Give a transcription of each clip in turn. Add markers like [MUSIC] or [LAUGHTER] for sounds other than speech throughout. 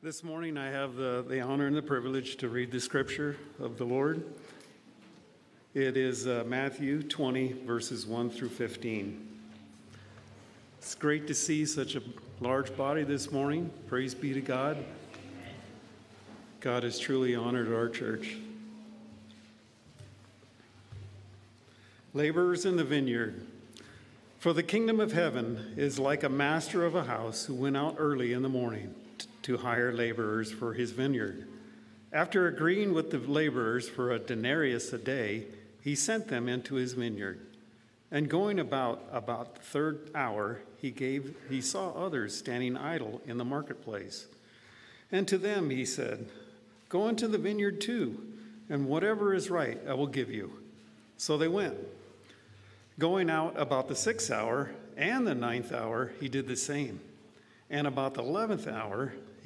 This morning I have the, the honor and the privilege to read the scripture of the Lord. It is uh, Matthew 20, verses 1 through 15. It's great to see such a large body this morning. Praise be to God. God has truly honored our church. Laborers in the vineyard. For the kingdom of heaven is like a master of a house who went out early in the morning to hire laborers for his vineyard. After agreeing with the laborers for a denarius a day, he sent them into his vineyard. And going about about the third hour, he gave he saw others standing idle in the marketplace. And to them he said, Go into the vineyard too, and whatever is right I will give you. So they went. Going out about the sixth hour and the ninth hour, he did the same. And about the eleventh hour,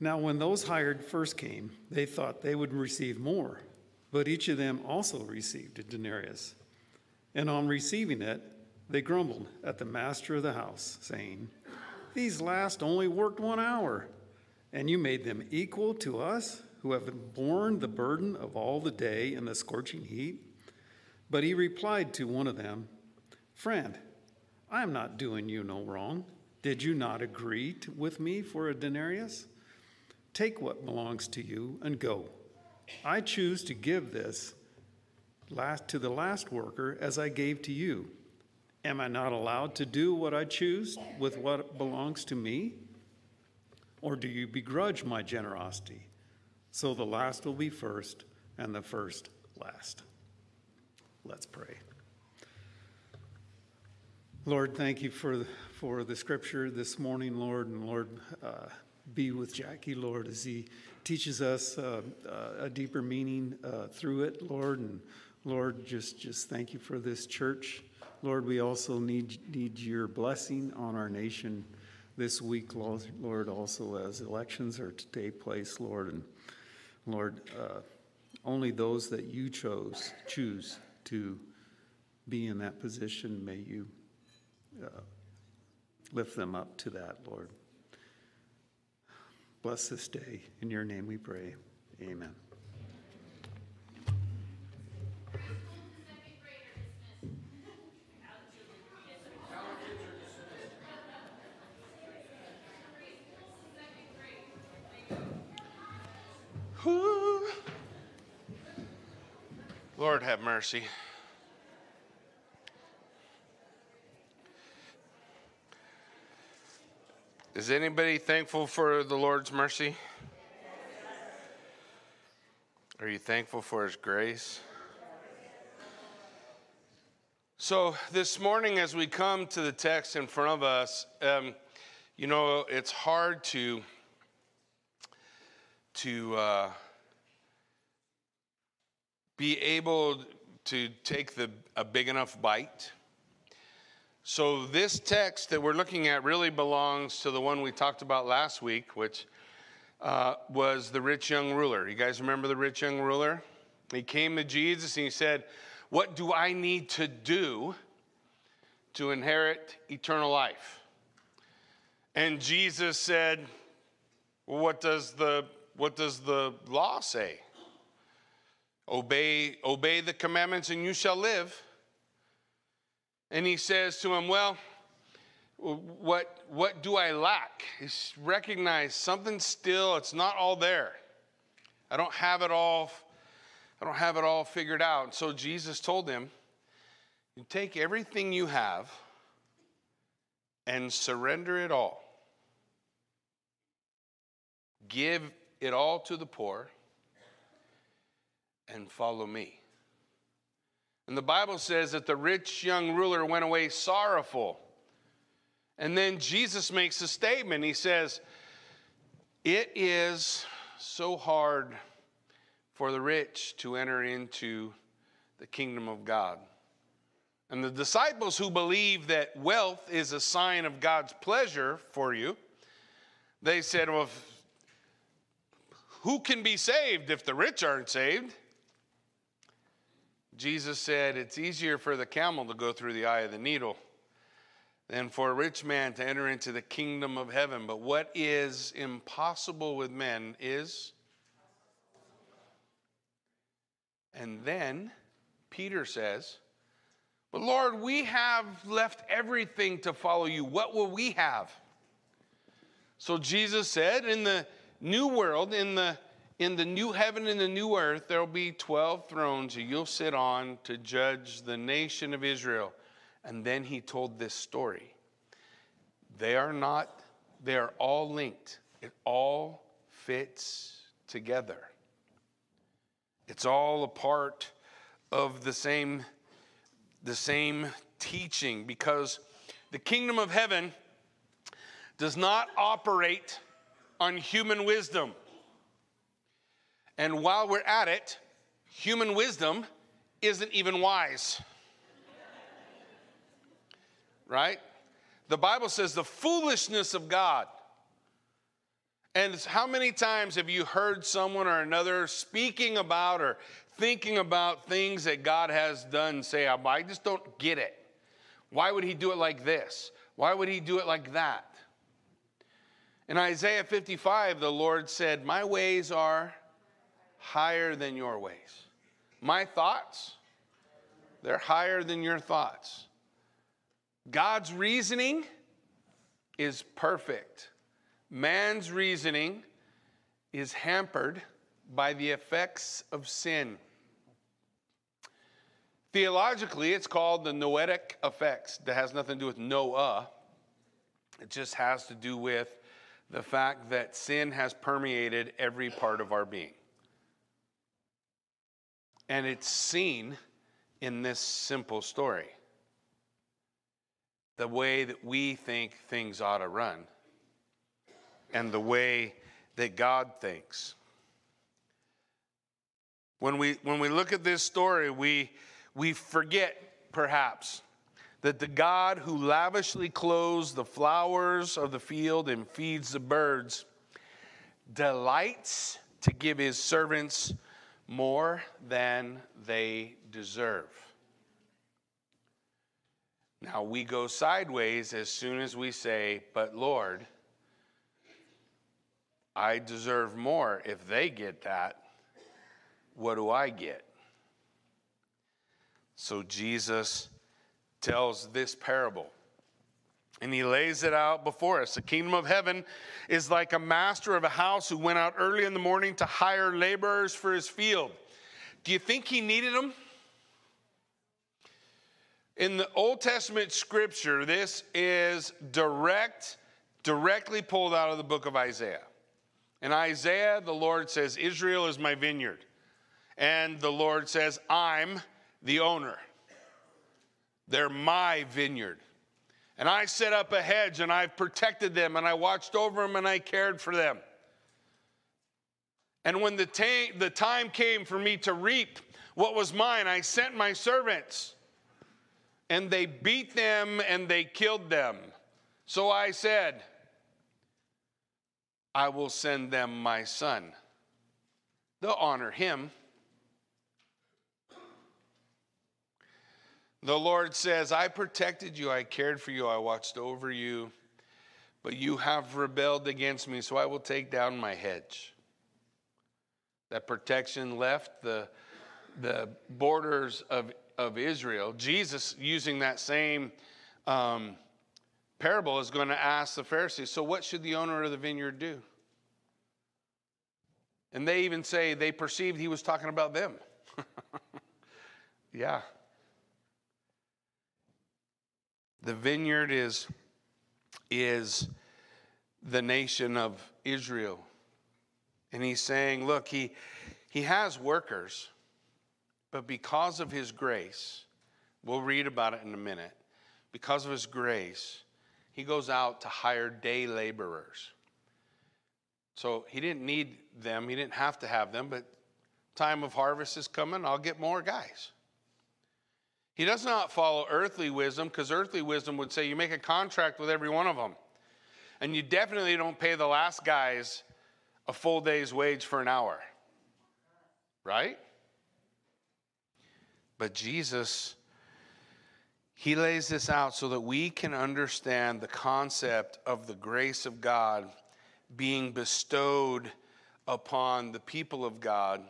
Now, when those hired first came, they thought they would receive more, but each of them also received a denarius. And on receiving it, they grumbled at the master of the house, saying, These last only worked one hour, and you made them equal to us who have borne the burden of all the day in the scorching heat? But he replied to one of them, Friend, I am not doing you no wrong. Did you not agree to, with me for a denarius? Take what belongs to you and go. I choose to give this last to the last worker as I gave to you. Am I not allowed to do what I choose with what belongs to me? Or do you begrudge my generosity? So the last will be first and the first last. Let's pray. Lord, thank you for, for the scripture this morning, Lord, and Lord, uh, be with Jackie, Lord, as he teaches us uh, uh, a deeper meaning uh, through it, Lord. And Lord, just, just thank you for this church. Lord, we also need, need your blessing on our nation this week, Lord, also as elections are to take place, Lord. And Lord, uh, only those that you chose, choose to be in that position, may you uh, lift them up to that, Lord. Bless this day. In your name we pray. Amen. Lord have mercy. Is anybody thankful for the Lord's mercy? Are you thankful for His grace? So, this morning, as we come to the text in front of us, um, you know, it's hard to to uh, be able to take the a big enough bite so, this text that we're looking at really belongs to the one we talked about last week, which uh, was the rich young ruler. You guys remember the rich young ruler? He came to Jesus and he said, What do I need to do to inherit eternal life? And Jesus said, what does the what does the law say? Obey obey the commandments and you shall live. And he says to him, Well, what, what do I lack? He's recognized something still, it's not all there. I don't have it all, I don't have it all figured out. And So Jesus told him, You take everything you have and surrender it all. Give it all to the poor and follow me. And the Bible says that the rich young ruler went away sorrowful. And then Jesus makes a statement. He says, It is so hard for the rich to enter into the kingdom of God. And the disciples who believe that wealth is a sign of God's pleasure for you, they said, Well, who can be saved if the rich aren't saved? Jesus said, It's easier for the camel to go through the eye of the needle than for a rich man to enter into the kingdom of heaven. But what is impossible with men is. And then Peter says, but Lord, we have left everything to follow you. What will we have? So Jesus said, in the new world, in the in the new heaven and the new earth, there will be 12 thrones that you'll sit on to judge the nation of Israel. And then he told this story. They are not, they are all linked. It all fits together. It's all a part of the same the same teaching because the kingdom of heaven does not operate on human wisdom. And while we're at it, human wisdom isn't even wise. right? The Bible says the foolishness of God. And how many times have you heard someone or another speaking about or thinking about things that God has done, say, I just don't get it. Why would he do it like this? Why would he do it like that? In Isaiah 55, the Lord said, My ways are higher than your ways. My thoughts, they're higher than your thoughts. God's reasoning is perfect. Man's reasoning is hampered by the effects of sin. Theologically, it's called the noetic effects. That has nothing to do with Noah. It just has to do with the fact that sin has permeated every part of our being. And it's seen in this simple story the way that we think things ought to run, and the way that God thinks. When we, when we look at this story, we, we forget, perhaps, that the God who lavishly clothes the flowers of the field and feeds the birds delights to give his servants more than they deserve. Now we go sideways as soon as we say, But Lord, I deserve more. If they get that, what do I get? So Jesus tells this parable. And he lays it out before us. The kingdom of heaven is like a master of a house who went out early in the morning to hire laborers for his field. Do you think he needed them? In the Old Testament scripture, this is direct, directly pulled out of the book of Isaiah. In Isaiah, the Lord says, Israel is my vineyard. And the Lord says, I'm the owner. They're my vineyard. And I set up a hedge and I've protected them and I watched over them and I cared for them. And when the, ta- the time came for me to reap what was mine, I sent my servants and they beat them and they killed them. So I said, I will send them my son. They'll honor him The Lord says, I protected you, I cared for you, I watched over you, but you have rebelled against me, so I will take down my hedge. That protection left the, the borders of, of Israel. Jesus, using that same um, parable, is going to ask the Pharisees, So, what should the owner of the vineyard do? And they even say they perceived he was talking about them. [LAUGHS] yeah. The vineyard is, is the nation of Israel. And he's saying, look, he, he has workers, but because of his grace, we'll read about it in a minute. Because of his grace, he goes out to hire day laborers So he didn't need them, he didn't have to have them, but time of harvest is coming, I'll get more guys. He does not follow earthly wisdom because earthly wisdom would say you make a contract with every one of them. And you definitely don't pay the last guys a full day's wage for an hour. Right? But Jesus, He lays this out so that we can understand the concept of the grace of God being bestowed upon the people of God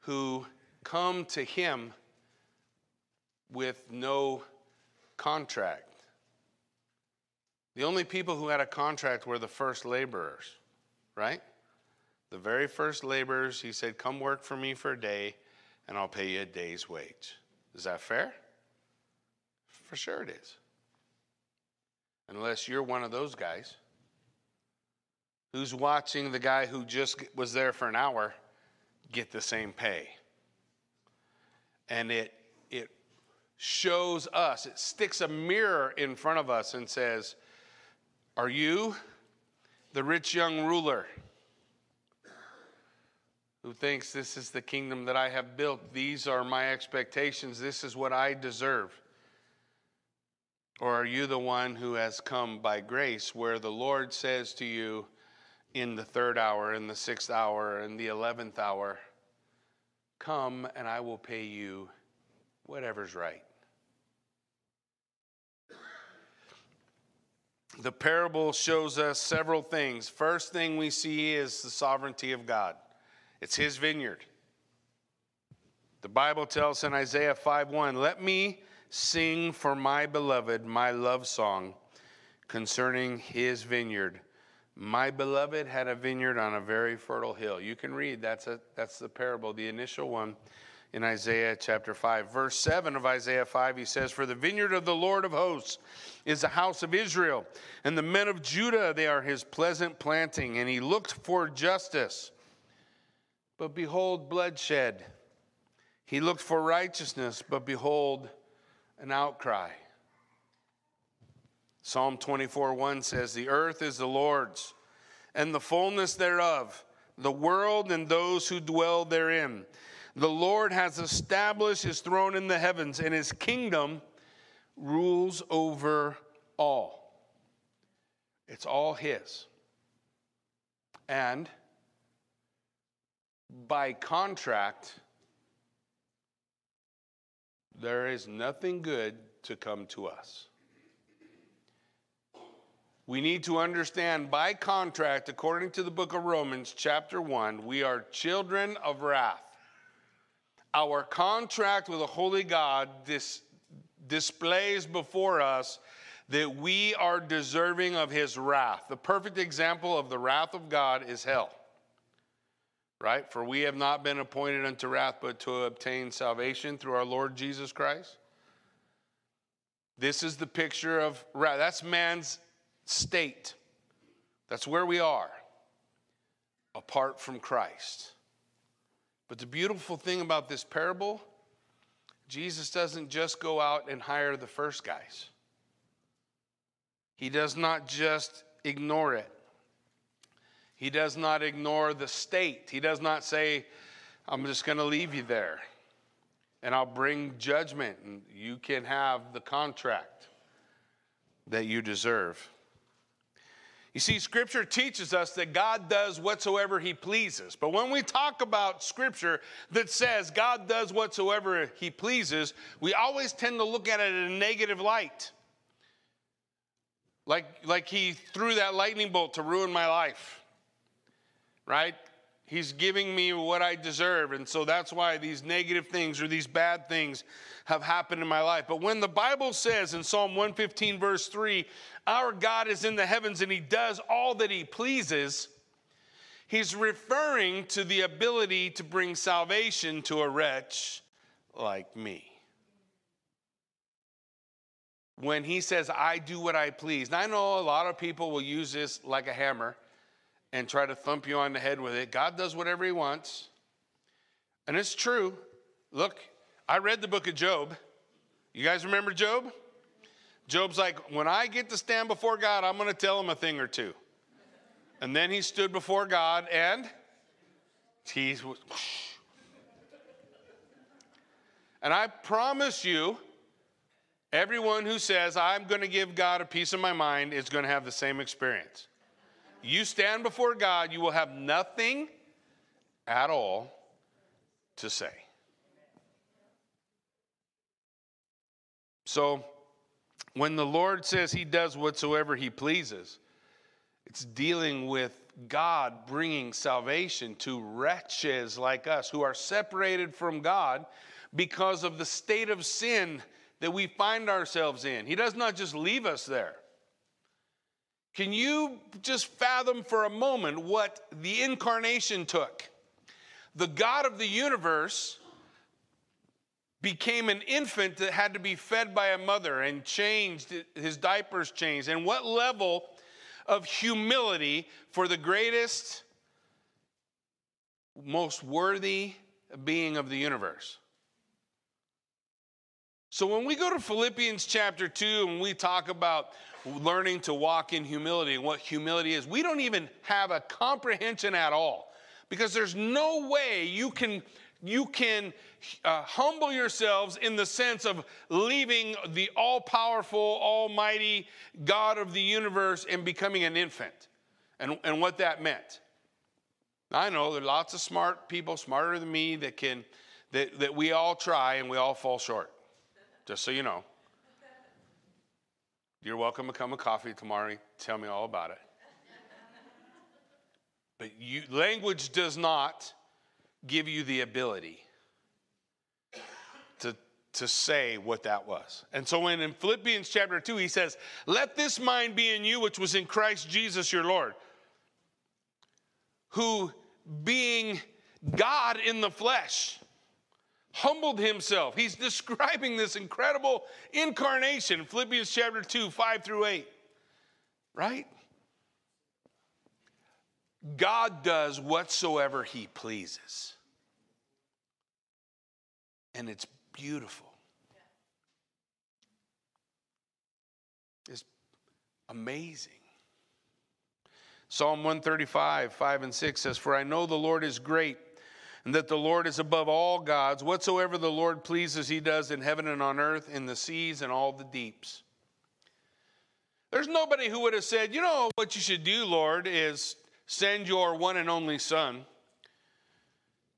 who come to Him with no contract. The only people who had a contract were the first laborers, right? The very first laborers, he said, Come work for me for a day, and I'll pay you a day's wage. Is that fair? For sure it is. Unless you're one of those guys who's watching the guy who just was there for an hour get the same pay. And it it shows us, it sticks a mirror in front of us and says, Are you the rich young ruler who thinks this is the kingdom that I have built? These are my expectations. This is what I deserve. Or are you the one who has come by grace, where the Lord says to you in the third hour, in the sixth hour, in the eleventh hour, Come and I will pay you whatever's right? The parable shows us several things. First thing we see is the sovereignty of God, it's His vineyard. The Bible tells in Isaiah 5:1, "Let me sing for my beloved my love song concerning his vineyard. My beloved had a vineyard on a very fertile hill." You can read that's a that's the parable, the initial one in Isaiah chapter 5. Verse 7 of Isaiah 5, he says, For the vineyard of the Lord of hosts is the house of Israel, and the men of Judah, they are his pleasant planting, and he looked for justice. But behold, bloodshed. He looked for righteousness, but behold, an outcry. Psalm 24 1 says, The earth is the Lord's, and the fullness thereof, the world and those who dwell therein. The Lord has established his throne in the heavens, and his kingdom rules over all. It's all his. And by contract, there is nothing good to come to us. We need to understand by contract, according to the book of Romans, chapter 1, we are children of wrath our contract with a holy God dis- displays before us that we are deserving of his wrath. The perfect example of the wrath of God is hell. Right? For we have not been appointed unto wrath, but to obtain salvation through our Lord Jesus Christ. This is the picture of wrath. That's man's state. That's where we are apart from Christ. But the beautiful thing about this parable, Jesus doesn't just go out and hire the first guys. He does not just ignore it. He does not ignore the state. He does not say, I'm just going to leave you there and I'll bring judgment and you can have the contract that you deserve. You see, Scripture teaches us that God does whatsoever He pleases. But when we talk about Scripture that says God does whatsoever He pleases, we always tend to look at it in a negative light. Like, like He threw that lightning bolt to ruin my life, right? He's giving me what I deserve. And so that's why these negative things or these bad things have happened in my life. But when the Bible says in Psalm 115, verse 3, our God is in the heavens and he does all that he pleases, he's referring to the ability to bring salvation to a wretch like me. When he says, I do what I please. Now, I know a lot of people will use this like a hammer and try to thump you on the head with it. God does whatever he wants. And it's true. Look, I read the book of Job. You guys remember Job? Job's like, when I get to stand before God, I'm going to tell him a thing or two. And then he stood before God and he was. And I promise you, everyone who says, I'm going to give God a piece of my mind is going to have the same experience. You stand before God, you will have nothing at all to say. So, when the Lord says he does whatsoever he pleases, it's dealing with God bringing salvation to wretches like us who are separated from God because of the state of sin that we find ourselves in. He does not just leave us there. Can you just fathom for a moment what the incarnation took? The God of the universe became an infant that had to be fed by a mother and changed, his diapers changed. And what level of humility for the greatest, most worthy being of the universe? So when we go to Philippians chapter 2 and we talk about learning to walk in humility and what humility is, we don't even have a comprehension at all because there's no way you can you can uh, humble yourselves in the sense of leaving the all powerful, almighty God of the universe and becoming an infant and, and what that meant. I know there are lots of smart people, smarter than me, that can, that, that we all try and we all fall short just so you know. You're welcome to come a coffee tomorrow tell me all about it. But you, language does not give you the ability to, to say what that was. And so when in Philippians chapter 2, he says, Let this mind be in you, which was in Christ Jesus your Lord, who being God in the flesh, humbled himself. He's [LAUGHS] describing this incredible incarnation, Philippians chapter 2, 5 through 8. Right? God does whatsoever he pleases. And it's beautiful. It's amazing. Psalm 135, 5 and 6 says, For I know the Lord is great and that the Lord is above all gods. Whatsoever the Lord pleases, he does in heaven and on earth, in the seas and all the deeps. There's nobody who would have said, you know, what you should do, Lord, is send your one and only Son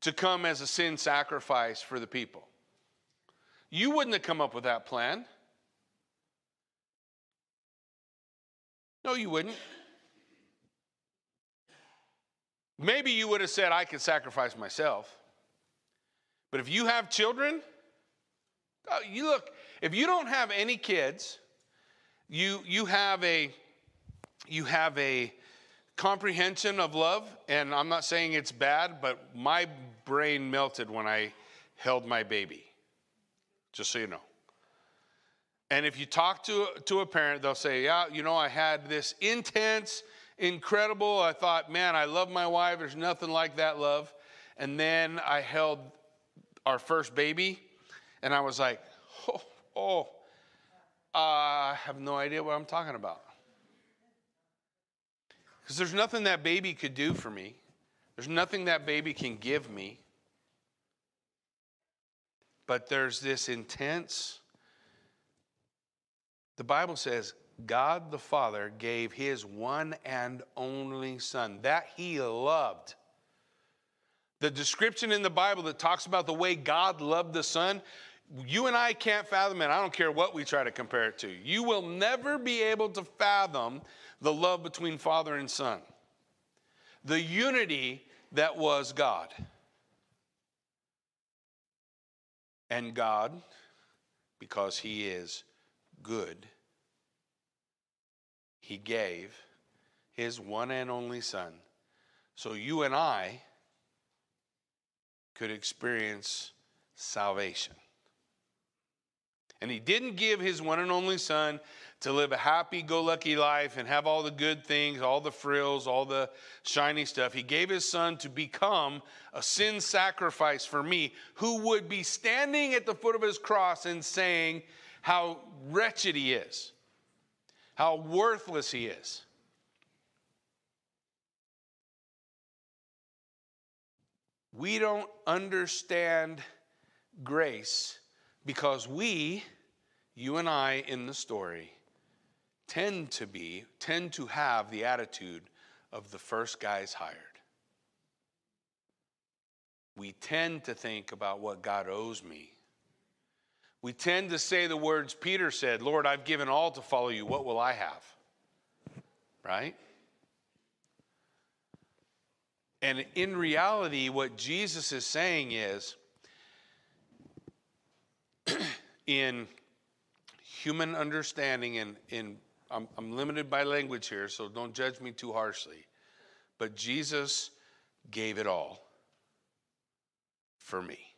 to come as a sin sacrifice for the people. You wouldn't have come up with that plan. No, you wouldn't. Maybe you would have said, I could sacrifice myself. But if you have children, oh, you look, if you don't have any kids, you, you have a you have a comprehension of love, and I'm not saying it's bad, but my brain melted when I held my baby. Just so you know. And if you talk to, to a parent, they'll say, Yeah, you know, I had this intense incredible. I thought, man, I love my wife. There's nothing like that love. And then I held our first baby, and I was like, oh, oh I have no idea what I'm talking about. Because there's nothing that baby could do for me, there's nothing that baby can give me. But there's this intense, the Bible says, God the Father gave his one and only Son that he loved. The description in the Bible that talks about the way God loved the Son, you and I can't fathom it. I don't care what we try to compare it to. You will never be able to fathom the love between Father and Son, the unity that was God. And God, because He is good he gave his one and only Son so you and I could experience salvation. And he didn't give his one and only son to live a happy go lucky life and have all the good things, all the frills, all the shiny stuff. He gave his son to become a sin sacrifice for me, who would be standing at the foot of his cross and saying how wretched he is how worthless he is. We don't understand grace because we, you and I in the story, tend to be, tend to have the attitude of the first guys hired. We tend to think about what God owes me we tend to say the words Peter said Lord, I've given all to follow you. What will I have? Right? And in reality, what Jesus is saying is [CLEARS THROAT] in human understanding, and in, I'm, I'm limited by language here, so don't judge me too harshly. But Jesus gave it all for me.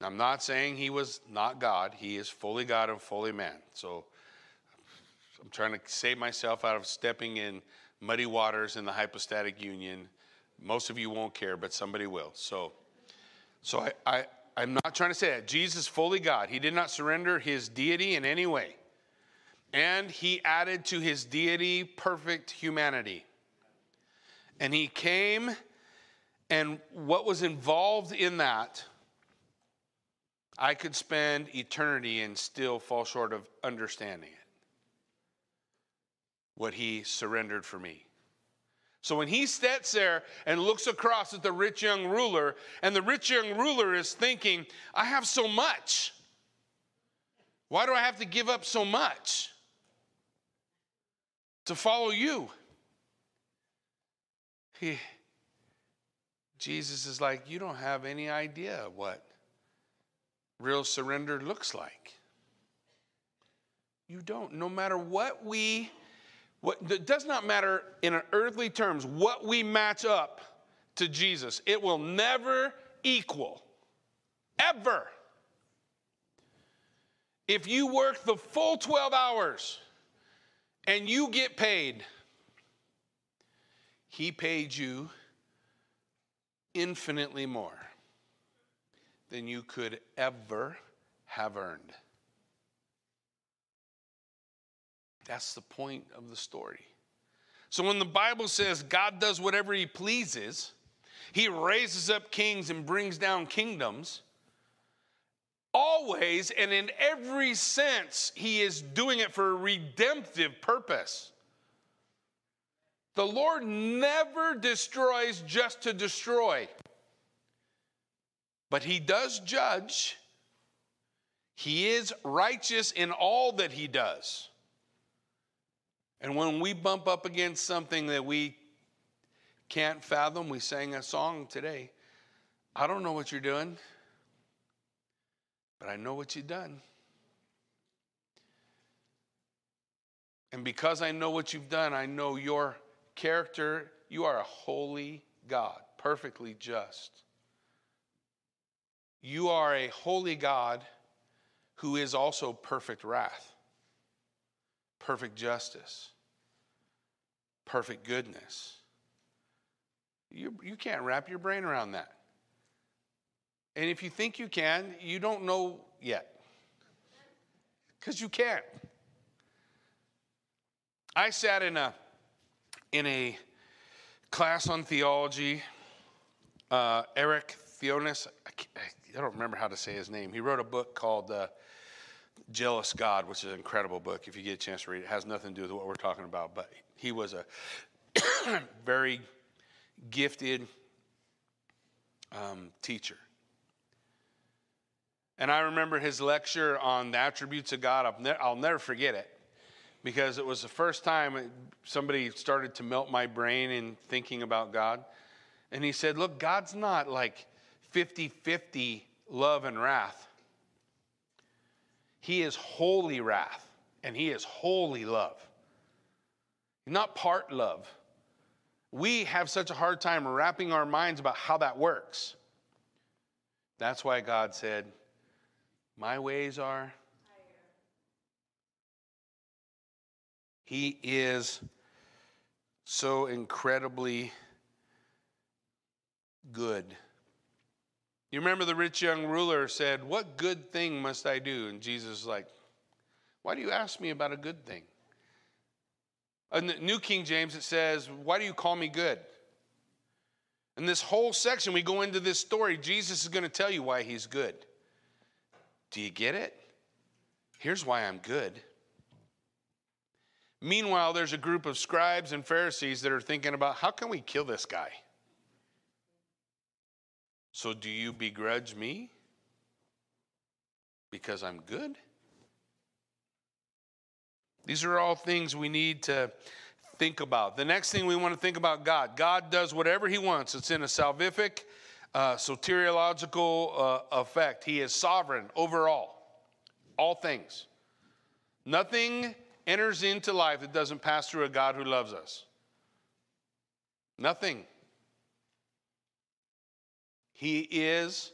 I'm not saying he was not God. He is fully God and fully man. So I'm trying to save myself out of stepping in muddy waters in the hypostatic union. Most of you won't care, but somebody will. So, so I, I, I'm not trying to say that. Jesus, fully God, he did not surrender his deity in any way. And he added to his deity perfect humanity. And he came, and what was involved in that, I could spend eternity and still fall short of understanding it what he surrendered for me. So when he sits there and looks across at the rich young ruler, and the rich young ruler is thinking, I have so much. Why do I have to give up so much to follow you? He, Jesus is like, You don't have any idea what real surrender looks like. You don't. No matter what we what, it does not matter in earthly terms what we match up to Jesus, it will never equal. Ever. If you work the full 12 hours and you get paid, he paid you infinitely more than you could ever have earned. That's the point of the story. So when the Bible says God does whatever he pleases, he raises up kings and brings down kingdoms. Always and in every sense, he is doing it for a redemptive purpose. The Lord never destroys just to destroy, but he does judge. He is righteous in all that he does. And when we bump up against something that we can't fathom, we sang a song today. I don't know what you're doing, but I know what you've done. And because I know what you've done, I know your character. You are a holy God, perfectly just. You are a holy God who is also perfect wrath perfect justice, perfect goodness. You, you can't wrap your brain around that. And if you think you can, you don't know yet. Because you can't. I sat in a in a class on theology. Uh, Erik Thoennes, I, I, don't remember how to say his name. He wrote a book called uh, Jealous God, which is an incredible book. If you get a chance to read it, it has nothing to do with what we're talking about, but he was a [COUGHS] very gifted um, teacher. And I remember his lecture on the attributes of God. I'll, ne- I'll never forget it because it was the first time somebody started to melt my brain in thinking about God. And he said, Look, God's not like 50 50 love and wrath. He is holy wrath and he is holy love. Not part love. We have such a hard time wrapping our minds about how that works. That's why God said, My ways are. He is so incredibly good. You remember the rich young ruler said, What good thing must I do? And Jesus is like, Why do you ask me about a good thing? In the New King James, it says, Why do you call me good? In this whole section, we go into this story. Jesus is going to tell you why he's good. Do you get it? Here's why I'm good. Meanwhile, there's a group of scribes and Pharisees that are thinking about how can we kill this guy? So, do you begrudge me because I'm good? These are all things we need to think about. The next thing we want to think about God. God does whatever He wants. It's in a salvific, uh, soteriological uh, effect. He is sovereign over all, all things. Nothing enters into life that doesn't pass through a God who loves us. Nothing. He is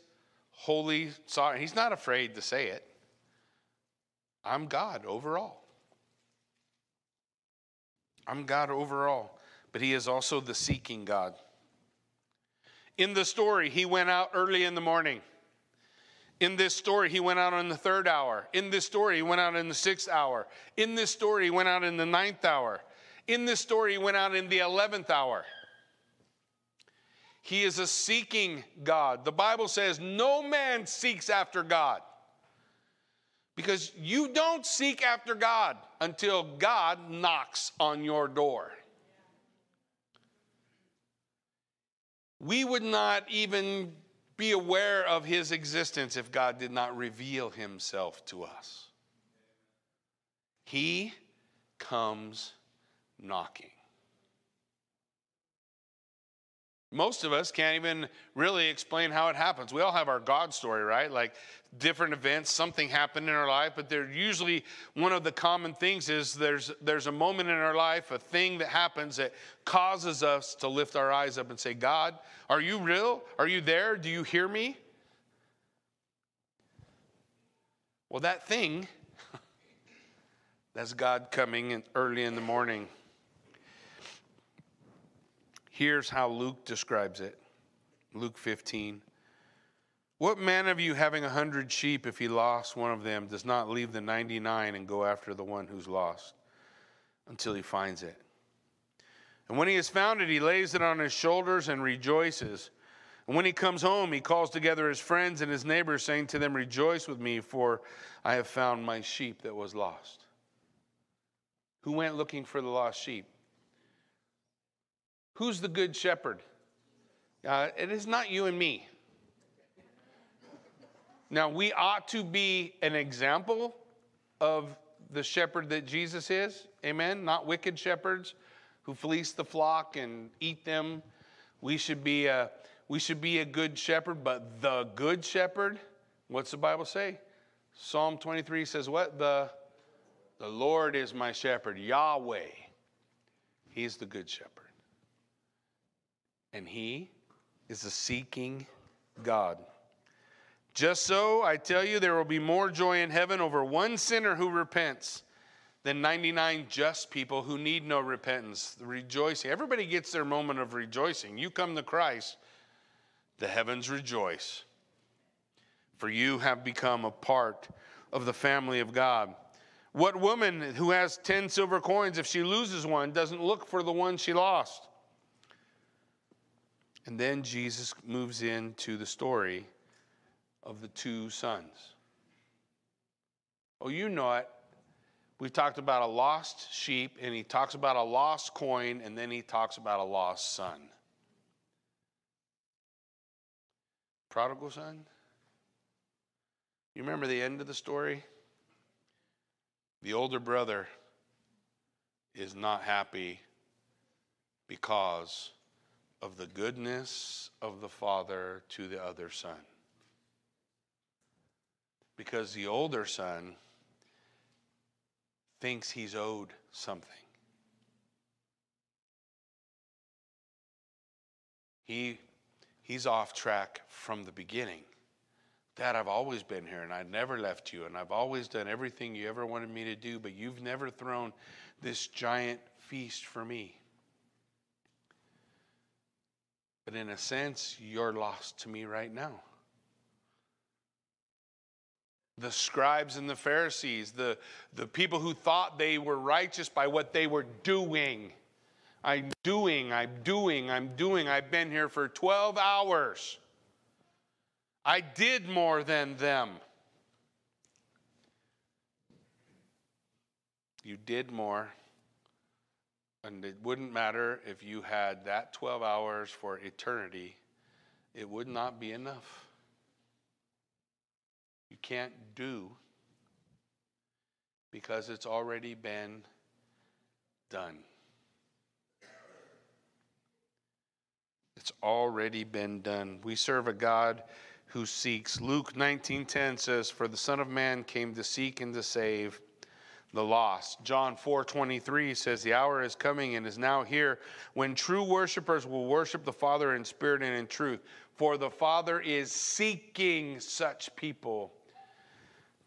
holy, sovereign. He's not afraid to say it. I'm God overall. I'm God overall, but He is also the seeking God. In the story, He went out early in the morning. In this story, he went out in the third hour. In this story, he went out in the sixth hour. In this story, he went out in the ninth hour. In this story, he went out in the eleventh hour. He is a seeking God. The Bible says, No man seeks after God. Because you don't seek after God until God knocks on your door. We would not even be aware of his existence if God did not reveal himself to us. He comes knocking. Most of us can't even really explain how it happens. We all have our God story, right? Like different events, something happened in our life, but they're usually one of the common things is there's there's a moment in our life, a thing that happens that causes us to lift our eyes up and say, "God, are you real? Are you there? Do you hear me?" Well, that thing [LAUGHS] that's God coming in early in the morning. Here's how Luke describes it. Luke 15. What man of you having a hundred sheep, if he lost one of them, does not leave the 99 and go after the one who's lost until he finds it? And when he has found it, he lays it on his shoulders and rejoices. And when he comes home, he calls together his friends and his neighbors, saying to them, Rejoice with me, for I have found my sheep that was lost. Who went looking for the lost sheep? Who's the good shepherd? Uh, it is not you and me. Now, we ought to be an example of the shepherd that Jesus is. Amen. Not wicked shepherds who fleece the flock and eat them. We should be a, we should be a good shepherd, but the good shepherd, what's the Bible say? Psalm 23 says what? The, the Lord is my shepherd, Yahweh. He's the good shepherd. And he is a seeking God. Just so, I tell you, there will be more joy in heaven over one sinner who repents than 99 just people who need no repentance. The rejoicing. Everybody gets their moment of rejoicing. You come to Christ, the heavens rejoice. For you have become a part of the family of God. What woman who has 10 silver coins, if she loses one, doesn't look for the one she lost? And then Jesus moves into the story of the two sons. Oh, you know it. We've talked about a lost sheep, and he talks about a lost coin, and then he talks about a lost son. Prodigal son? You remember the end of the story? The older brother is not happy because of the goodness of the father to the other son because the older son thinks he's owed something. He, he's off track from the beginning. Dad, I've always been here and I've never left you and I've always done everything you ever wanted me to do, but you've never thrown this giant feast for me. But in a sense, you're lost to me right now the scribes and the Pharisees, the, the people who thought they were righteous by what they were doing, I'm doing, I'm doing, I'm doing. I've been here for 12 hours. I did more than them. You did more. And it wouldn't matter if you had that 12 hours for eternity, it would not be enough. You can't do because it's already been done. It's already been done. We serve a God who seeks. Luke 19:10 says, "For the Son of Man came to seek and to save the lost." John 4:23 says, "The hour is coming and is now here when true worshipers will worship the Father in spirit and in truth, for the Father is seeking such people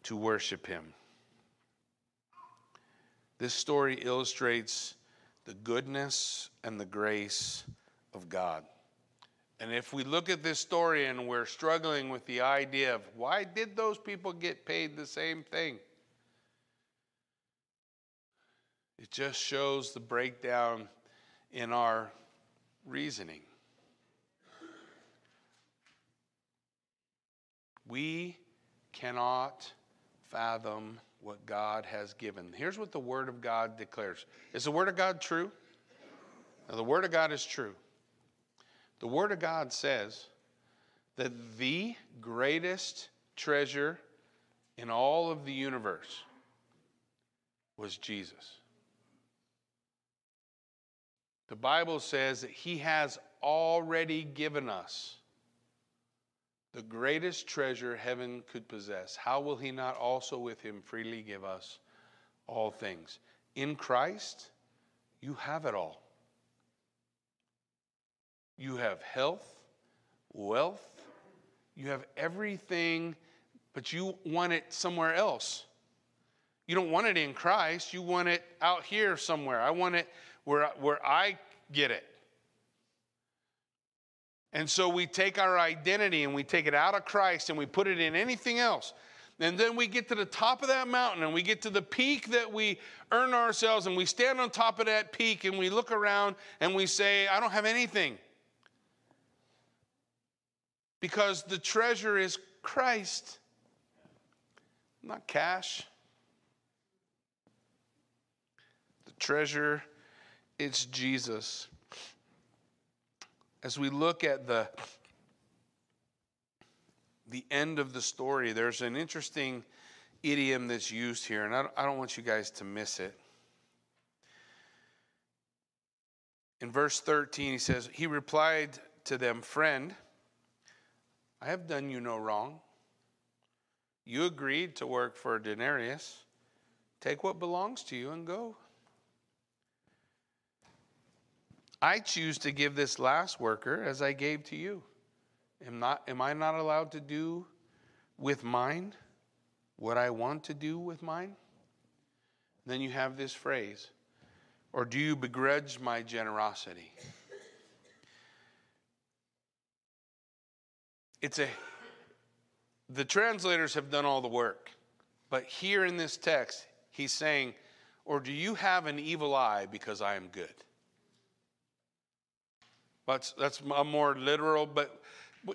to worship him." This story illustrates the goodness and the grace of God. And if we look at this story and we're struggling with the idea of why did those people get paid the same thing? It just shows the breakdown in our reasoning. We cannot fathom what God has given. Here's what the Word of God declares Is the Word of God true? Now, the Word of God is true. The Word of God says that the greatest treasure in all of the universe was Jesus. The Bible says that He has already given us the greatest treasure heaven could possess. How will He not also with Him freely give us all things? In Christ, you have it all. You have health, wealth, you have everything, but you want it somewhere else. You don't want it in Christ, you want it out here somewhere. I want it where, where I get it. And so we take our identity and we take it out of Christ and we put it in anything else. And then we get to the top of that mountain and we get to the peak that we earn ourselves and we stand on top of that peak and we look around and we say, I don't have anything because the treasure is Christ, not cash. The treasure, it's Jesus. As we look at the the end of the story, there's an interesting idiom that's used here, and I don't, I don't want you guys to miss it. In verse 13, he says, He replied to them, Friend, I have done you no wrong. You agreed to work for a denarius. Take what belongs to you and go. I choose to give this last worker as I gave to you. Am, not, am I not allowed to do with mine what I want to do with mine? Then you have this phrase, or do you begrudge my generosity? it's a the translators have done all the work but here in this text he's saying or do you have an evil eye because i am good that's that's a more literal but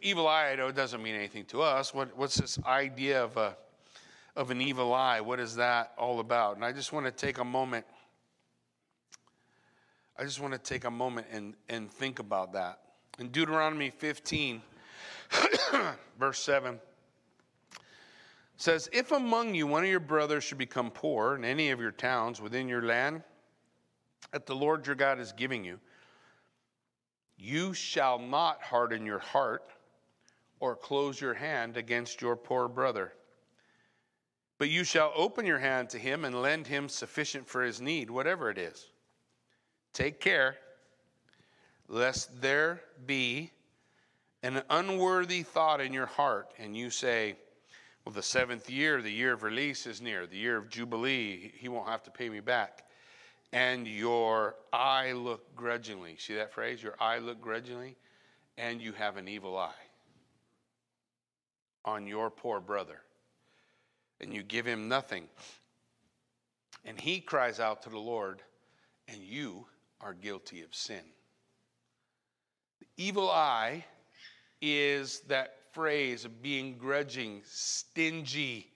evil eye doesn't mean anything to us. What, what's this idea of a of an evil eye? What is that all about? And i just want to take a moment i just want to take a moment and and think about that. In deuteronomy 15 [COUGHS] Verse 7 says, If among you one of your brothers should become poor in any of your towns within your land that the Lord your God is giving you, you shall not harden your heart or close your hand against your poor brother. But you shall open your hand to him and lend him sufficient for his need, whatever it is. Take care lest there be an unworthy thought in your heart, and you say, Well, the seventh year, the year of release is near, the year of Jubilee, he won't have to pay me back. And your eye look grudgingly. See that phrase? Your eye look grudgingly, and you have an evil eye on your poor brother. And you give him nothing. And he cries out to the Lord, and you are guilty of sin. The evil eye is that phrase of being grudging, stingy.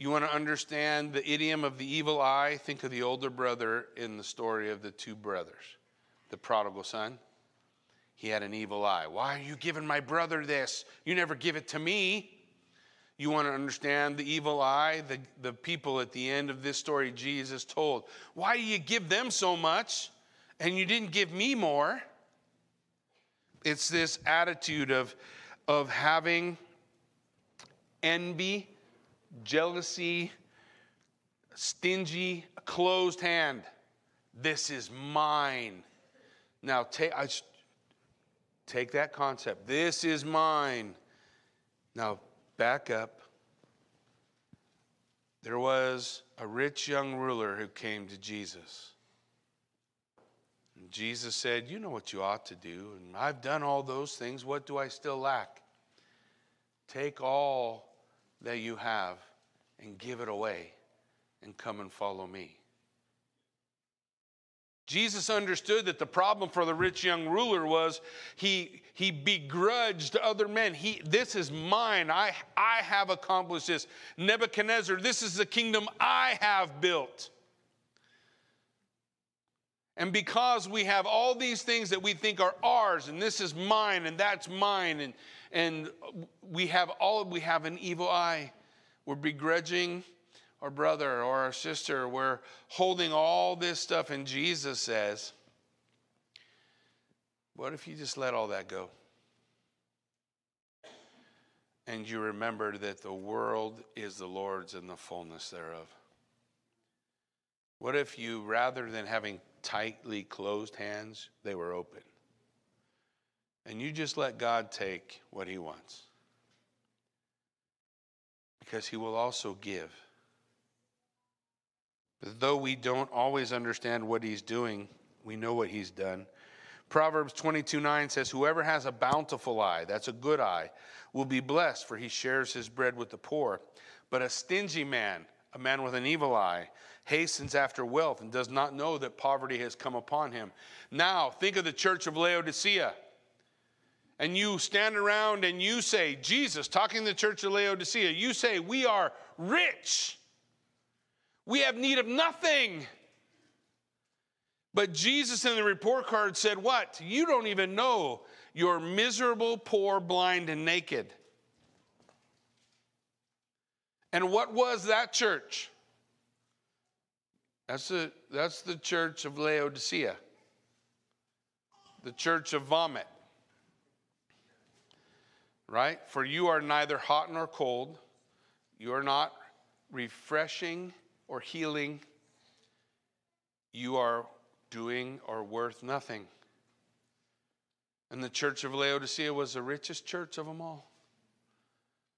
You want to understand the idiom of the evil eye? Think of the older brother in the story of the two brothers, the prodigal son. He had an evil eye. Why are you giving my brother this? You never give it to me. You want to understand the evil eye? The, the people at the end of this story Jesus told. Why do you give them so much and you didn't give me more? It's this attitude of, of having envy, jealousy, stingy, closed hand. This is mine. Now, take, I, take that concept. This is mine. Now, back up. There was a rich young ruler who came to Jesus. Jesus said, You know what you ought to do, and I've done all those things. What do I still lack? Take all that you have and give it away and come and follow me. Jesus understood that the problem for the rich young ruler was he, he begrudged other men. He, this is mine. I, I have accomplished this. Nebuchadnezzar, this is the kingdom I have built. And because we have all these things that we think are ours, and this is mine, and that's mine, and, and we have all, we have an evil eye. We're begrudging our brother or our sister. We're holding all this stuff, and Jesus says, What if you just let all that go? And you remember that the world is the Lord's and the fullness thereof. What if you, rather than having tightly closed hands, they were open. And you just let God take what He wants. Because He will also give. But though we don't always understand what He's doing, we know what He's done. Proverbs 22 9 says, Whoever has a bountiful eye, that's a good eye, will be blessed, for he shares his bread with the poor. But a stingy man, a man with an evil eye, hastens after wealth and does not know that poverty has come upon him. Now, think of the church of Laodicea. And you stand around and you say, Jesus, talking to the church of Laodicea, you say, We are rich. We have need of nothing. But Jesus in the report card said, What? You don't even know you're miserable, poor, blind, and naked. And what was that church? That's the, that's the church of Laodicea, the church of vomit. Right? For you are neither hot nor cold, you are not refreshing or healing, you are doing or worth nothing. And the church of Laodicea was the richest church of them all.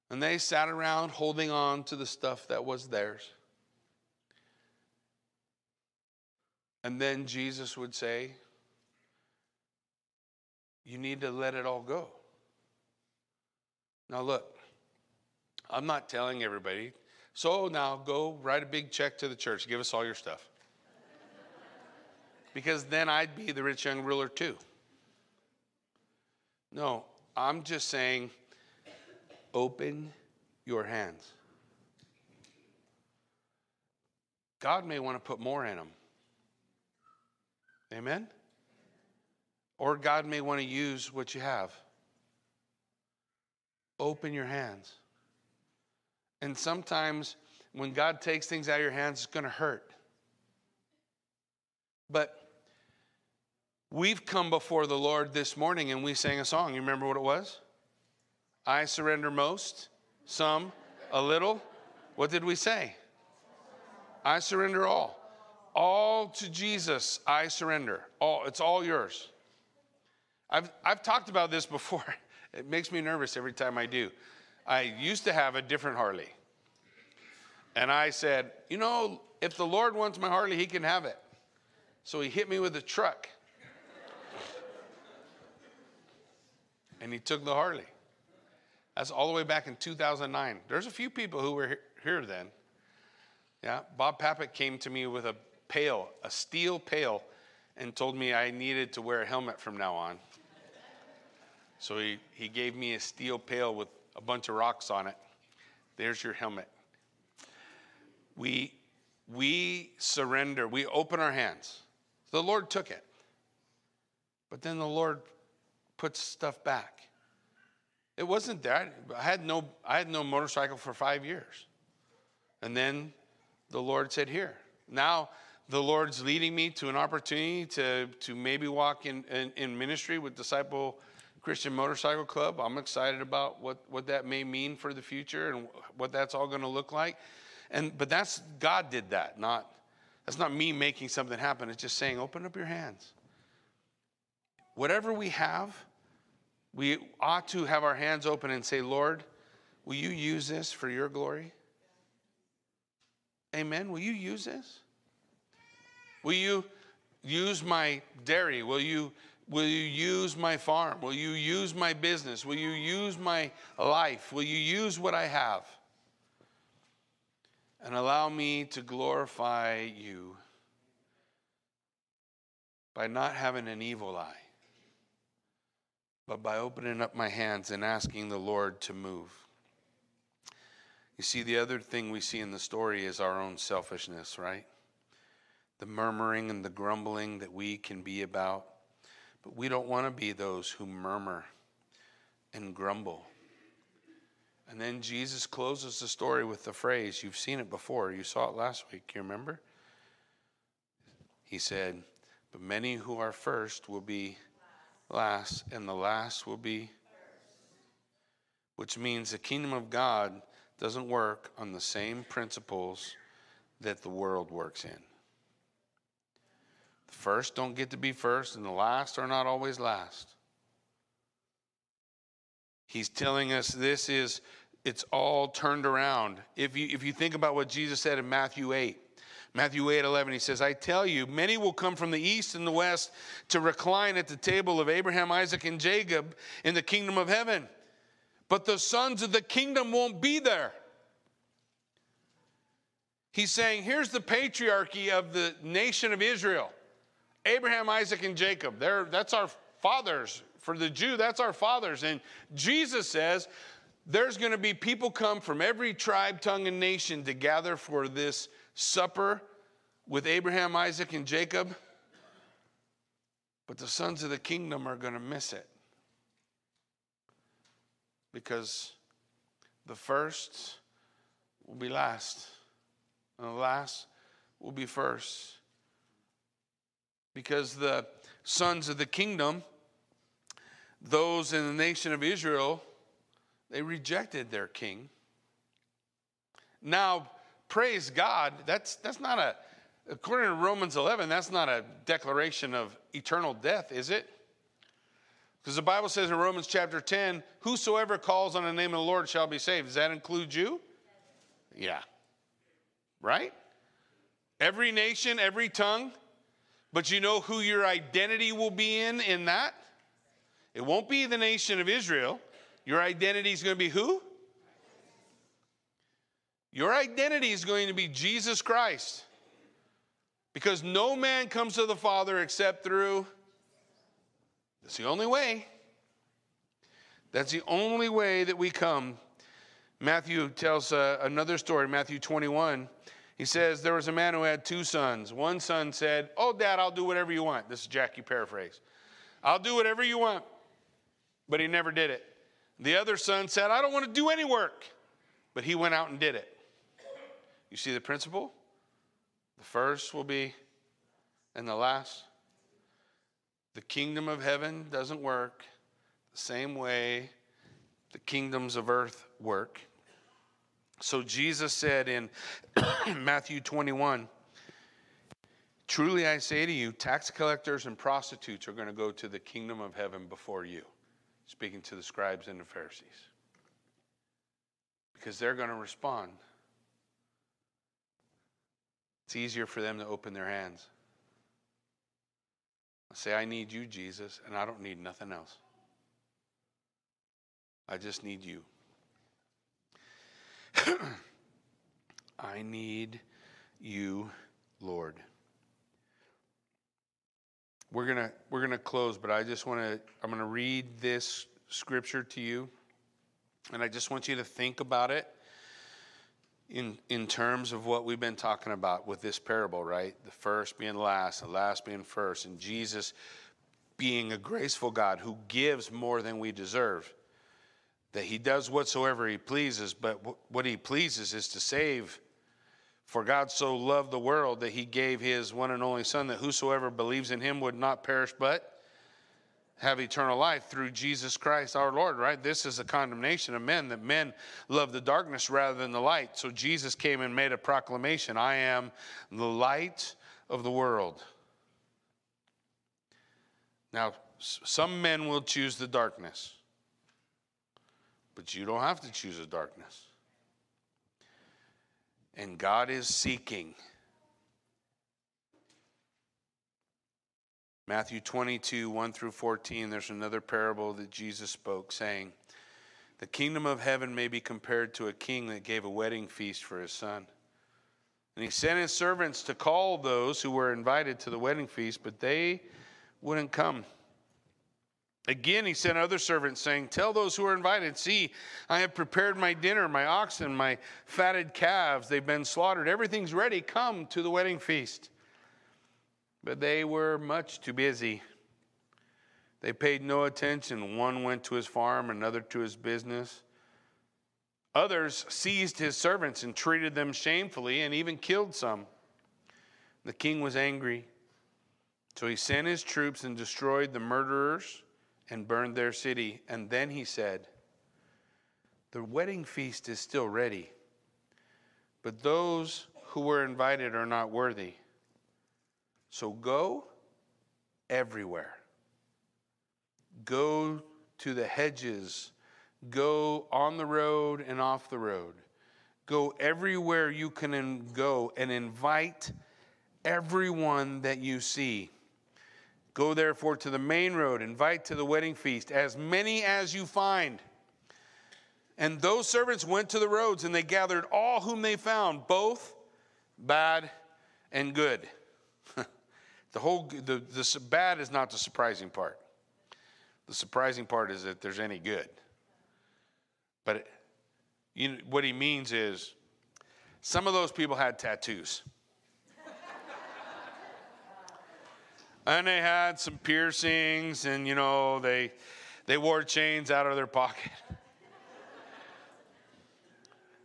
And they sat around holding on to the stuff that was theirs. And then Jesus would say, You need to let it all go. Now, look, I'm not telling everybody, so now go write a big check to the church, give us all your stuff. because then I'd be the rich young ruler too. No, I'm just saying, open your hands. God may want to put more in them. Amen? Or God may want to use what you have. Open your hands. And sometimes when God takes things out of your hands, it's going to hurt. But we've come before the Lord this morning and we sang a song. You remember what it was? I surrender most, some, a little. What did we say? I surrender all. All to Jesus, I surrender. All, it's all yours. I've, I've talked about this before. [LAUGHS] It makes me nervous every time I do. I used to have a different Harley. And I said, you know, if the Lord wants my Harley, he can have it. So he hit me with a truck. and he took the Harley. That's all the way back in 2009. There's a few people who were here then. Yeah, Bob Pappett came to me with a pail, a steel pail, and told me I needed to wear a helmet from now on. So he, he gave me a steel pail with a bunch of rocks on it. There's your helmet. We, we surrender, we open our hands. The Lord took it. But then the Lord puts stuff back. It wasn't that. I had no, I had no motorcycle for five years. And then the Lord said, Here. Now the Lord's leading me to an opportunity to, to maybe walk in, in, in ministry with Disciple Christian Motorcycle Club. I'm excited about what, what that may mean for the future and what that's all going to look like. And but that's God did that, not that's not me making something happen. It's just saying, open up your hands. Whatever we have, we ought to have our hands open and say, Lord, will you use this for your glory? Amen. Will you use this? Will you use my dairy? Will you will you use my farm? Will you use my business? Will you use my life? Will you use what I have? And allow me to glorify you by not having an evil eye, but by opening up my hands and asking the Lord to move. You see, the other thing we see in the story is our own selfishness, right? The murmuring and the grumbling that we can be about. But we don't want to be those who murmur and grumble. And then Jesus closes the story with the phrase you've seen it before, you saw it last week, you remember? He said, But many who are first will be last, and the last will be. Which means the kingdom of God doesn't work on the same principles that the world works in. The first don't get to be first, and the last are not always last. He's telling us this is it's all turned around. If you if you think about what Jesus said in Matthew 8, Matthew 8 11, he says, I tell you, many will come from the east and the west to recline at the table of Abraham, Isaac, and Jacob in the kingdom of heaven but the sons of the kingdom won't be there. He's saying, here's the patriarchy of the nation of Israel Abraham, Isaac, and Jacob. They're, that's our fathers. For the Jew, that's our fathers. And Jesus says, there's going to be people come from every tribe, tongue, and nation to gather for this supper with Abraham, Isaac, and Jacob. But the sons of the kingdom are going to miss it because the first will be last, and the last will be first. Because the sons of the kingdom, those in the nation of Israel, they rejected their king. Now, praise God, that's, that's not a, according to Romans 11, that's not a declaration of eternal death, is it? Because the Bible says in Romans chapter 10, whosoever calls on the name of the Lord shall be saved. Does that include you? Yeah. Right? Every nation, every tongue. But you know who your identity will be in in that? It won't be the nation of Israel. Your identity is going to be who? Your identity is going to be Jesus Christ. Because no man comes to the Father except through that's the only way. That's the only way that we come. Matthew tells uh, another story, Matthew 21. He says, There was a man who had two sons. One son said, Oh, dad, I'll do whatever you want. This is Jackie paraphrase. I'll do whatever you want. But he never did it. The other son said, I don't want to do any work. But he went out and did it. You see the principle? The first will be, and the last the kingdom of heaven doesn't work the same way the kingdoms of earth work. So Jesus said in [COUGHS] Matthew 21 Truly I say to you, tax collectors and prostitutes are going to go to the kingdom of heaven before you, speaking to the scribes and the Pharisees. Because they're going to respond. It's easier for them to open their hands. Say, I need you, Jesus, and I don't need nothing else. I just need you. [COUGHS] I need you, Lord. we're gonna we're gonna close, but I just want to I'm gonna read this scripture to you, and I just want you to think about it in in terms of what we've been talking about with this parable, right? The first being last, the last being first, and Jesus being a graceful God who gives more than we deserve. That he does whatsoever he pleases, but what he pleases is to save for God so loved the world that he gave his one and only Son, that whosoever believes in him would not perish but have eternal life through Jesus Christ our Lord, right? This is a condemnation of men, that men love the darkness rather than the light. So Jesus came and made a proclamation I am the light of the world. Now, some men will choose the darkness, but you don't have to choose the darkness. And God is seeking. Matthew 22, 1 through 14, there's another parable that Jesus spoke, saying, The kingdom of heaven may be compared to a king that gave a wedding feast for his son. And he sent his servants to call those who were invited to the wedding feast, but they wouldn't come. Again, he sent other servants, saying, Tell those who are invited, see, I have prepared my dinner, my oxen, my fatted calves, they've been slaughtered. Everything's ready. Come to the wedding feast. But they were much too busy. They paid no attention. One went to his farm, another to his business. Others seized his servants and treated them shamefully and even killed some. The king was angry. So he sent his troops and destroyed the murderers and burned their city. And then he said, The wedding feast is still ready, but those who were invited are not worthy. So go everywhere. Go to the hedges. Go on the road and off the road. Go everywhere you can go and invite everyone that you see. Go therefore to the main road, invite to the wedding feast as many as you find. And those servants went to the roads and they gathered all whom they found, both bad and good. [LAUGHS] the whole the, the bad is not the surprising part. The surprising part is that there's any good. But it, you know, what he means is some of those people had tattoos. And they had some piercings and you know they they wore chains out of their pocket. [LAUGHS]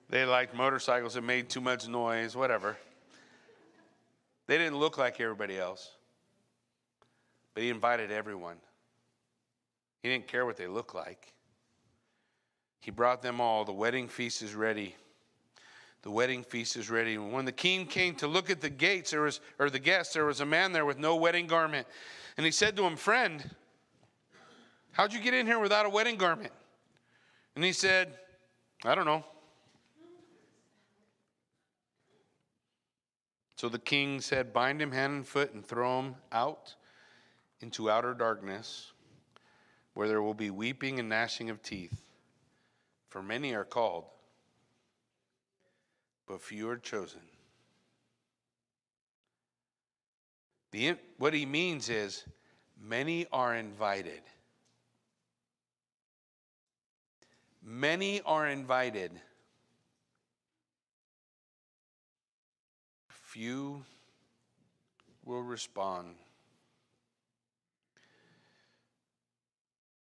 They liked motorcycles that made too much noise whatever. They didn't look like everybody else but he invited everyone. He didn't care what they looked like. He brought them all the wedding feast is ready the wedding feast is ready. And when the king came to look at the gates, there was, or the guests, there was a man there with no wedding garment. And he said to him, Friend, how'd you get in here without a wedding garment? And he said, I don't know. So the king said, Bind him hand and foot and throw him out into outer darkness, where there will be weeping and gnashing of teeth. For many are called but few are chosen. The, what he means is many are invited. Many are invited. Few will respond.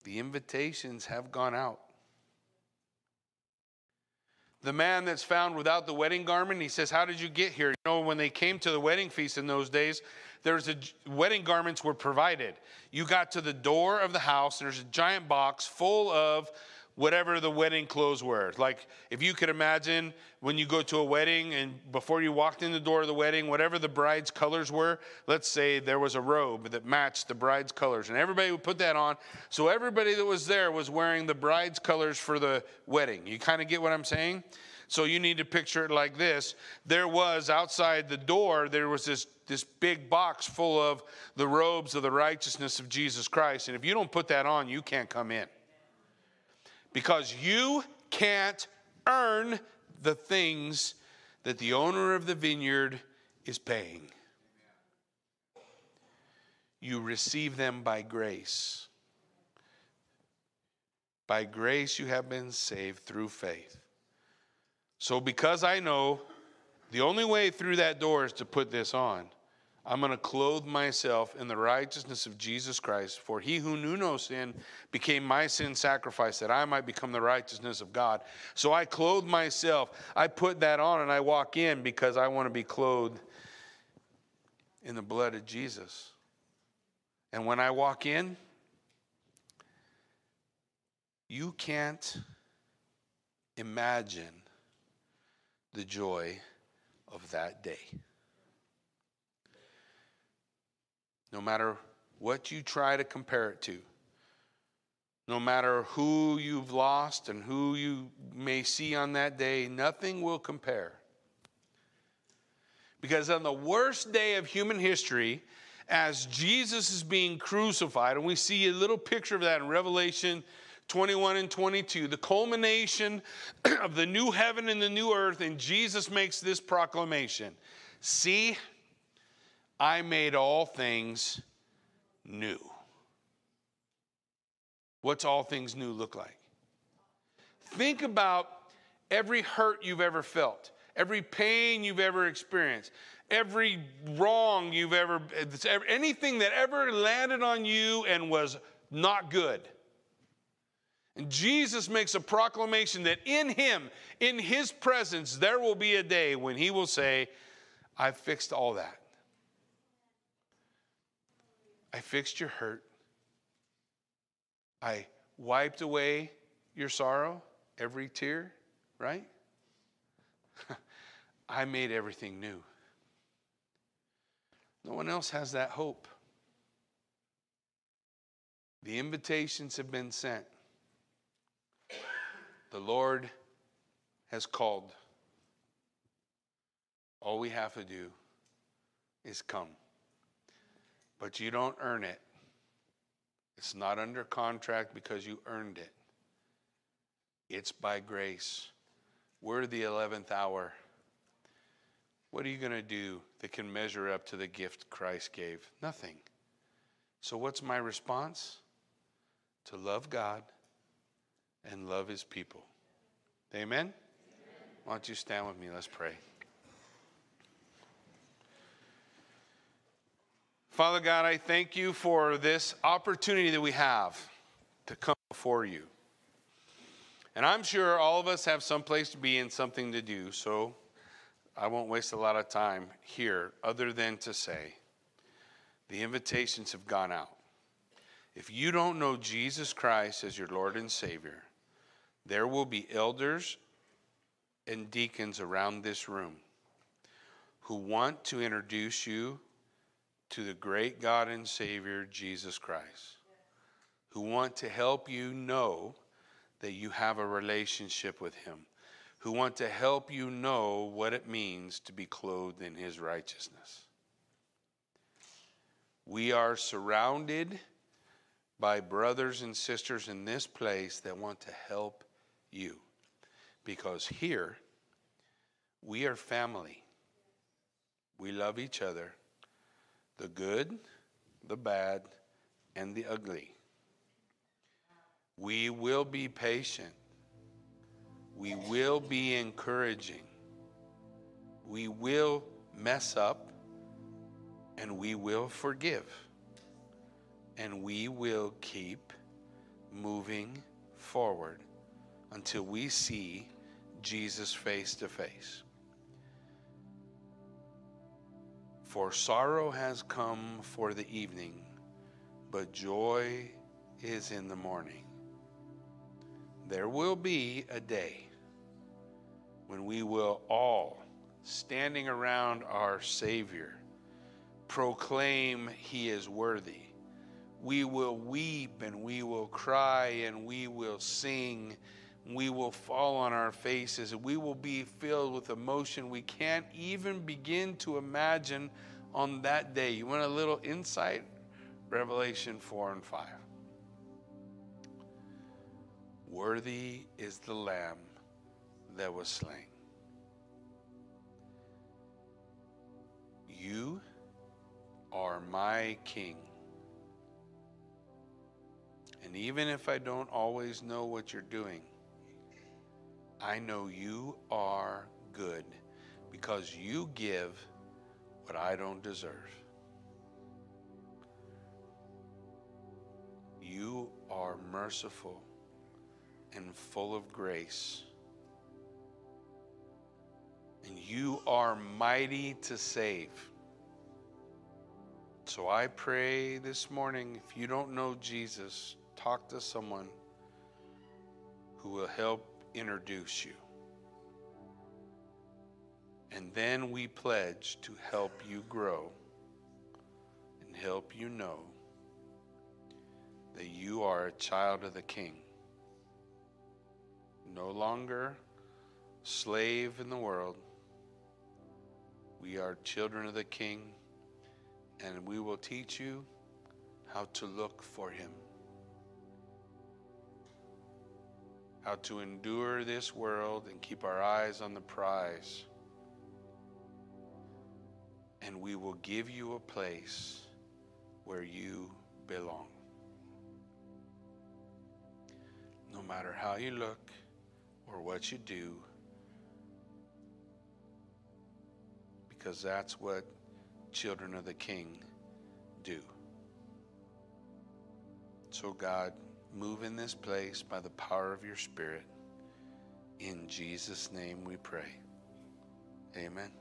The invitations have gone out the man that's found without the wedding garment, he says, How did you get here? You know, when they came to the wedding feast in those days, there's a wedding garments were provided. You got to the door of the house, there's a giant box full of whatever the wedding clothes were. Like if you could imagine when you go to a wedding and before you walked in the door of the wedding, whatever the bride's colors were, let's say there was a robe that matched the bride's colors, and everybody would put that on. So everybody that was there was wearing the bride's colors for the wedding. You kind of get what I'm saying? So you need to picture it like this. There was outside the door, there was this this big box full of the robes of the righteousness of Jesus Christ. And if you don't put that on, you can't come in because you can't earn the things that the owner of the vineyard is paying. you receive them by grace. By grace you have been saved through faith. So, because I know the only way through that door is to put this on, I'm going to clothe myself in the righteousness of Jesus Christ. For he who knew no sin became my sin sacrifice that I might become the righteousness of God. So I clothe myself. I put that on and I walk in because I want to be clothed in the blood of Jesus. And when I walk in, you can't imagine the joy of that day. No matter what you try to compare it to, no matter who you've lost and who you may see on that day, nothing will compare. Because on the worst day of human history, as Jesus is being crucified, and we see a little picture of that in Revelation 21 and 22, the culmination [CLEARS THROAT] of the new heaven and the new earth, and Jesus makes this proclamation See, I made all things new. What's all things new look like? Think about every hurt you've ever felt, every pain you've ever experienced, every wrong you've ever, anything that ever landed on you and was not good. And Jesus makes a proclamation that in Him, in His presence, there will be a day when He will say, I've fixed all that. I fixed your hurt. I wiped away your sorrow, every tear, right? [LAUGHS] I made everything new. No one else has that hope. The invitations have been sent. The Lord has called. All we have to do is come. But you don't earn it. It's not under contract because you earned it. It's by grace. We're the 11th hour. What are you going to do that can measure up to the gift Christ gave? Nothing. So, what's my response? To love God and love his people. Amen? Amen? Why don't you stand with me? Let's pray. Father God, I thank you for this opportunity that we have to come before you. And I'm sure all of us have some place to be and something to do, so I won't waste a lot of time here other than to say the invitations have gone out. If you don't know Jesus Christ as your Lord and Savior, there will be elders and deacons around this room who want to introduce you to the great God and Savior, Jesus Christ, who want to help you know that you have a relationship with Him, who want to help you know what it means to be clothed in His righteousness. We are surrounded by brothers and sisters in this place that want to help you. Because here, we are family. We love each other the good, the bad, and the ugly. We will be patient. We will be encouraging. We will mess up and we will forgive. And we will keep moving forward until we see Jesus face to face. For sorrow has come for the evening, but joy is in the morning. There will be a day when we will all, standing around our Savior, proclaim He is worthy. We will weep and we will cry and we will sing we will fall on our faces we will be filled with emotion we can't even begin to imagine on that day. You want a little insight? Revelation 4 and 5. Worthy is the Lamb that was slain. You are my King. And even if I don't always know what you're doing, I know you are good because you give what I don't deserve. You are merciful and full of grace. And you are mighty to save. So I pray this morning if you don't know Jesus, talk to someone who will help introduce you. And then we pledge to help you grow and help you know that you are a child of the King. No longer slave in the world. We are children of the King, and we will teach you how to look for Him, how to endure this world and keep our eyes on the prize. And we will give you a place where you belong. no matter how you look or what you do, because that's what children of the King do. So, God, move in this place by the power of your Spirit. In Jesus' name we pray. Amen.